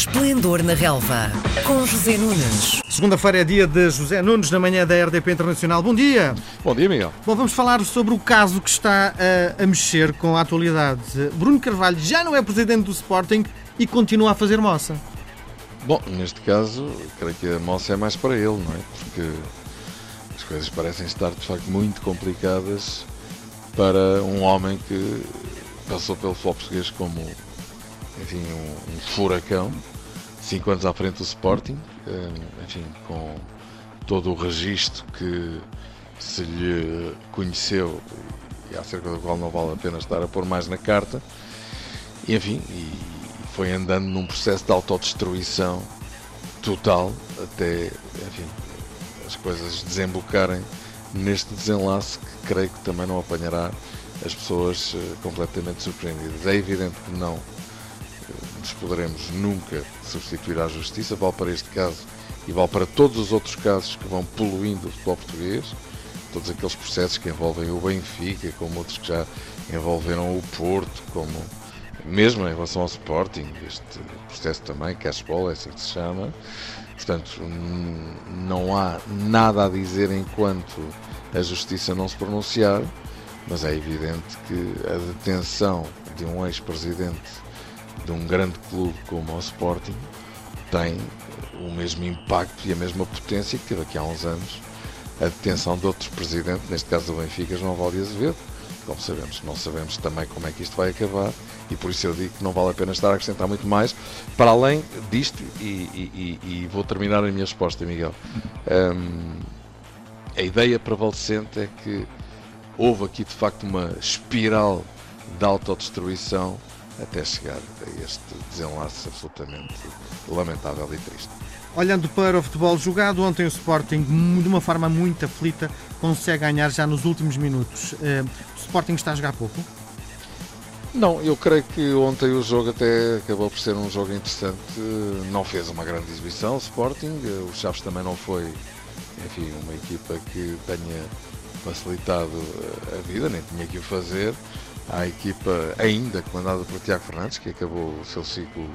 Esplendor na Relva, com José Nunes. Segunda-feira é dia de José Nunes, na manhã da RDP Internacional. Bom dia. Bom dia, Miguel. Bom, vamos falar sobre o caso que está a, a mexer com a atualidade. Bruno Carvalho já não é presidente do Sporting e continua a fazer moça. Bom, neste caso, creio que a moça é mais para ele, não é? Porque as coisas parecem estar de facto muito complicadas para um homem que passou pelo futebol português como enfim, um, um, furacão, cinco anos à frente do Sporting, enfim, com todo o registro que se lhe conheceu e acerca do qual não vale a pena estar a pôr mais na carta, e, enfim, e foi andando num processo de autodestruição total até, enfim, as coisas desembocarem neste desenlace que creio que também não apanhará as pessoas eh, completamente surpreendidas. É evidente que não nos poderemos nunca substituir à justiça, vale para este caso e vale para todos os outros casos que vão poluindo o futebol português, todos aqueles processos que envolvem o Benfica, como outros que já envolveram o Porto, como mesmo em relação ao Sporting, este processo também, Cashball, é assim que se chama. Portanto, não há nada a dizer enquanto a justiça não se pronunciar, mas é evidente que a detenção de um ex-presidente de um grande clube como o Sporting tem o mesmo impacto e a mesma potência que teve aqui há uns anos a detenção de outro presidente, neste caso do Benfica, João Valde Azevedo. Como sabemos, não sabemos também como é que isto vai acabar e por isso eu digo que não vale a pena estar a acrescentar muito mais para além disto e, e, e, e vou terminar a minha resposta, Miguel. Um, a ideia prevalecente é que houve aqui de facto uma espiral de autodestruição até chegar a este desenlace absolutamente lamentável e triste. Olhando para o futebol jogado, ontem o Sporting, de uma forma muito aflita, consegue ganhar já nos últimos minutos. Eh, o Sporting está a jogar pouco? Não, eu creio que ontem o jogo até acabou por ser um jogo interessante. Não fez uma grande exibição o Sporting, o Chaves também não foi, enfim, uma equipa que tenha facilitado a vida, nem tinha que o fazer à equipa ainda comandada por Tiago Fernandes, que acabou o seu ciclo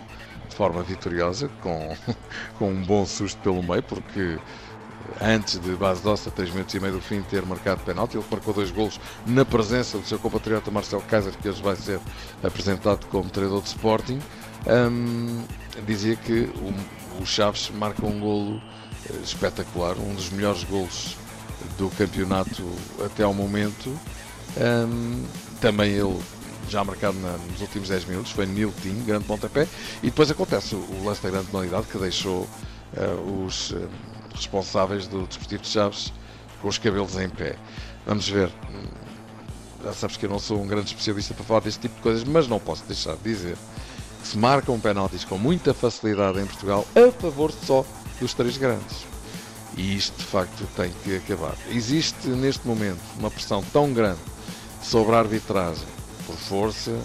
de forma vitoriosa, com, com um bom susto pelo meio, porque antes de Base Dosta, 3 minutos e meio do fim, ter marcado penalti. Ele marcou dois golos na presença do seu compatriota Marcelo Kaiser, que hoje vai ser apresentado como treinador de Sporting. Um, dizia que o, o, Chaves marca um golo eh, espetacular, um dos melhores golos do campeonato até ao momento. Um, também ele já marcado na, nos últimos 10 minutos, foi Nilton, grande pontapé, e depois acontece o, o lance da grande penalidade que deixou uh, os uh, responsáveis do Desportivo de Chaves com os cabelos em pé. Vamos ver. Já sabes que eu não sou um grande especialista para falar deste tipo de coisas, mas não posso deixar de dizer que se marcam penaltis com muita facilidade em Portugal a favor só dos três grandes. E isto de facto tem que acabar. Existe neste momento uma pressão tão grande sobre a arbitragem, por força,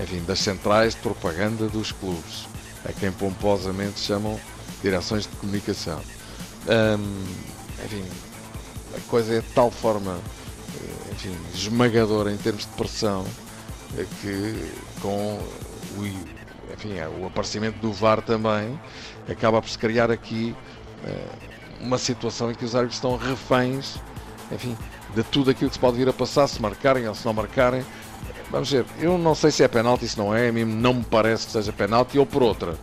enfim, das centrais de propaganda dos clubes, a quem pomposamente chamam direções de comunicação. Hum, enfim, a coisa é de tal forma eh, enfim, esmagadora em termos de pressão eh, que com o, enfim, é, o aparecimento do VAR também acaba por se criar aqui eh, uma situação em que os árbitros estão reféns enfim, de tudo aquilo que se pode vir a passar, se marcarem ou se não marcarem. Vamos ver, eu não sei se é penalti, se não é, a mim não me parece que seja penalti, ou por outra.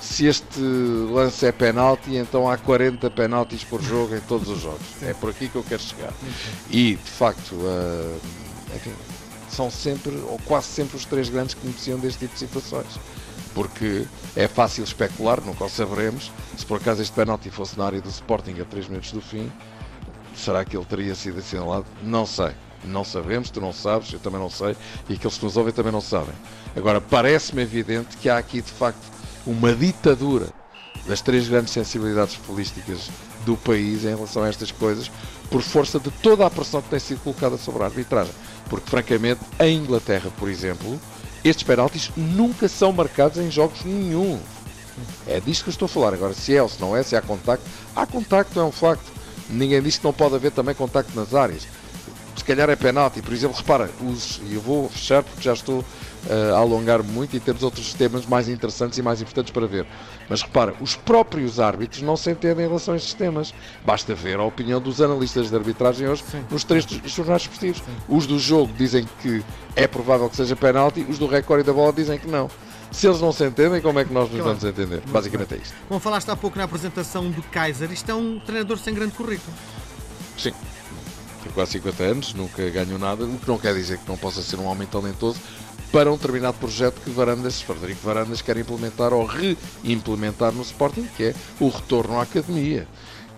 Se este lance é penalti, então há 40 penaltis por jogo em todos os jogos. É por aqui que eu quero chegar. E, de facto, uh, enfim, são sempre, ou quase sempre, os três grandes que beneficiam deste tipo de situações. Porque é fácil especular, nunca o saberemos. Se por acaso este penalti fosse na área do Sporting a 3 minutos do fim, Será que ele teria sido assinalado? Não sei. Não sabemos, tu não sabes, eu também não sei, e aqueles que nos ouvem também não sabem. Agora, parece-me evidente que há aqui, de facto, uma ditadura das três grandes sensibilidades futbolísticas do país em relação a estas coisas, por força de toda a pressão que tem sido colocada sobre a arbitragem. Porque, francamente, em Inglaterra, por exemplo, estes penaltis nunca são marcados em jogos nenhum. É disto que eu estou a falar. Agora, se é ou se não é, se há contacto, há contacto, é um facto. Ninguém diz que não pode haver também contacto nas áreas. Calhar é penalti. Por exemplo, repara, os, e eu vou fechar porque já estou uh, a alongar muito e temos outros temas mais interessantes e mais importantes para ver. Mas repara, os próprios árbitros não se entendem em relação a estes temas. Basta ver a opinião dos analistas de arbitragem hoje Sim. nos três jornais esportivos. Os do jogo dizem que é provável que seja penalti, os do recorde da bola dizem que não. Se eles não se entendem, como é que nós nos claro. vamos entender? Muito Basicamente bem. é isto. Como falaste há pouco na apresentação do Kaiser, isto é um treinador sem grande currículo. Sim. Quase 50 anos, nunca ganhou nada, o que não quer dizer que não possa ser um homem talentoso para um determinado projeto que Varandas, Frederico Varandas quer implementar ou reimplementar no Sporting, que é o retorno à academia.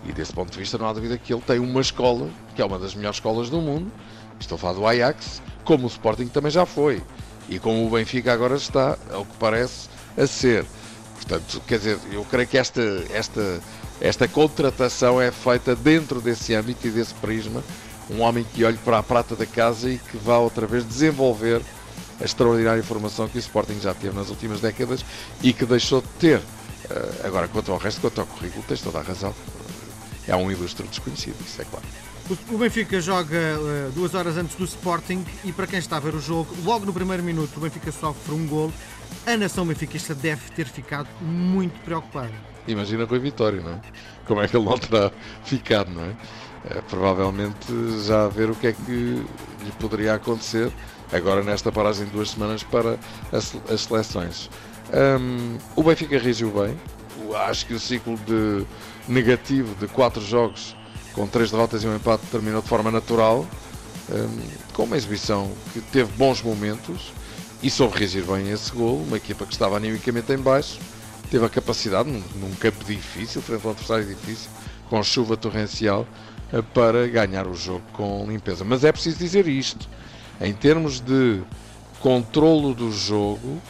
E desse ponto de vista não há dúvida que ele tem uma escola, que é uma das melhores escolas do mundo, estou a falar do Ajax, como o Sporting também já foi. E como o Benfica agora está, ao que parece, a ser. Portanto, quer dizer, eu creio que esta, esta, esta contratação é feita dentro desse âmbito e desse prisma. Um homem que olhe para a prata da casa e que vá outra vez desenvolver a extraordinária formação que o Sporting já teve nas últimas décadas e que deixou de ter. Eh, agora, quanto ao resto, quanto ao currículo, tens toda a razão. É um ilustre desconhecido, isso é claro. O Benfica joga uh, duas horas antes do Sporting e para quem está a ver o jogo, logo no primeiro minuto o Benfica sofre um golo. A nação benfiquista deve ter ficado muito preocupada. Imagina com a vitória, não é? Como é que ele não terá ficado, não é? É? Provavelmente já a ver o que é que lhe poderia acontecer agora nesta paragem de duas semanas para as, as seleções. Um, o Benfica reagiu bem. Acho que o ciclo de negativo de quatro jogos com três derrotas e um empate, terminou de forma natural, um, com uma exibição que teve bons momentos e soube reagir bem a esse gol. Uma equipa que estava animicamente em baixo, teve a capacidade, num, num campo difícil, frente a um adversário difícil, com chuva torrencial, para ganhar o jogo com limpeza. Mas é preciso dizer isto: em termos de controlo do jogo,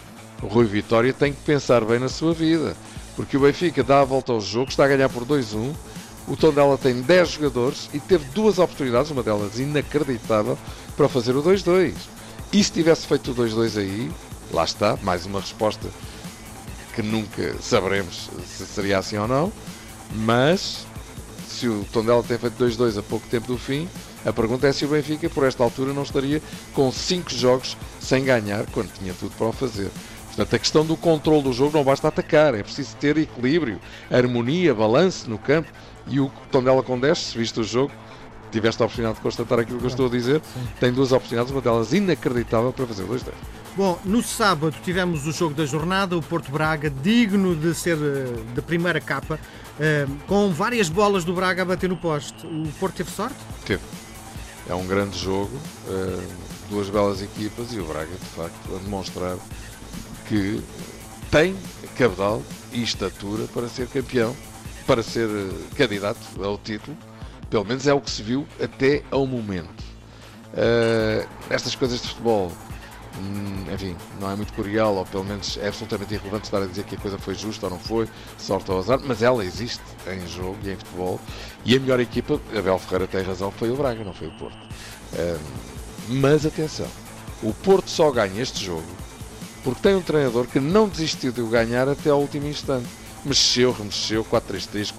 o Rui Vitória tem que pensar bem na sua vida, porque o Benfica dá a volta ao jogo, está a ganhar por 2-1 o Tondela tem 10 jogadores e teve duas oportunidades, uma delas inacreditável, para fazer o 2-2. E se tivesse feito o 2-2 aí, lá está, mais uma resposta que nunca saberemos se seria assim ou não, mas se o Tondela tem feito 2-2 a pouco tempo do fim, a pergunta é se o Benfica, por esta altura, não estaria com 5 jogos sem ganhar, quando tinha tudo para o fazer. Portanto, a questão do controle do jogo não basta atacar, é preciso ter equilíbrio, harmonia, balanço no campo. E o Tondela com 10, se viste o jogo, tiveste a oportunidade de constatar aquilo que eu estou a dizer, tem duas oportunidades, uma delas inacreditável para fazer 2-10. Bom, no sábado tivemos o jogo da jornada, o Porto Braga, digno de ser eh, da primeira capa, eh, com várias bolas do Braga a bater no poste. O Porto teve sorte? Teve. É um grande jogo, eh, duas belas equipas e o Braga, de facto, a demonstrar que tem cabedal e estatura para ser campeão para ser candidato ao título. Pelo menos é o que se viu até ao momento. Uh, estas coisas de futebol, enfim, não é muito curial, ou pelo menos é absolutamente irrelevante estar a dizer que a coisa foi justa ou não foi, sorte ou azar, mas ela existe em jogo e em futebol. E a melhor equipa, Abel Ferreira tem razão, foi o Braga, não foi o Porto. Uh, mas atenção, o Porto só ganha este jogo porque tem um treinador que não desistiu de o ganhar até ao último instante mexeu, remexeu, 4-3-3,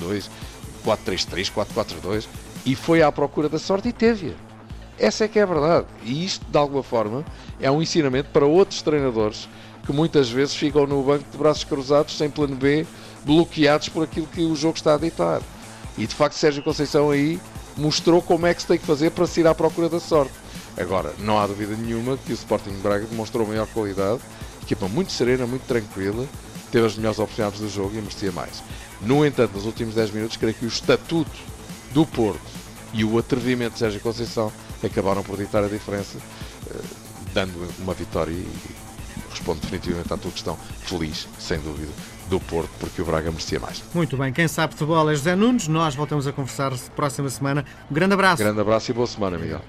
4-4-2, 4-3-3, 4-4-2 e foi à procura da sorte e teve-a. Essa é que é a verdade. E isto, de alguma forma, é um ensinamento para outros treinadores que muitas vezes ficam no banco de braços cruzados, sem plano B, bloqueados por aquilo que o jogo está a ditar. E de facto, Sérgio Conceição aí mostrou como é que se tem que fazer para se ir à procura da sorte. Agora, não há dúvida nenhuma que o Sporting Braga demonstrou maior qualidade, equipa muito serena, muito tranquila, teve as melhores oportunidades do jogo e merecia mais. No entanto, nos últimos 10 minutos, creio que o estatuto do Porto e o atrevimento de Sérgio Conceição acabaram por ditar a diferença, eh, dando uma vitória e respondo definitivamente à tua questão. Feliz, sem dúvida, do Porto, porque o Braga merecia mais. Muito bem, quem sabe futebol é José Nunes. Nós voltamos a conversar próxima semana. Um grande abraço. Grande abraço e boa semana, Miguel.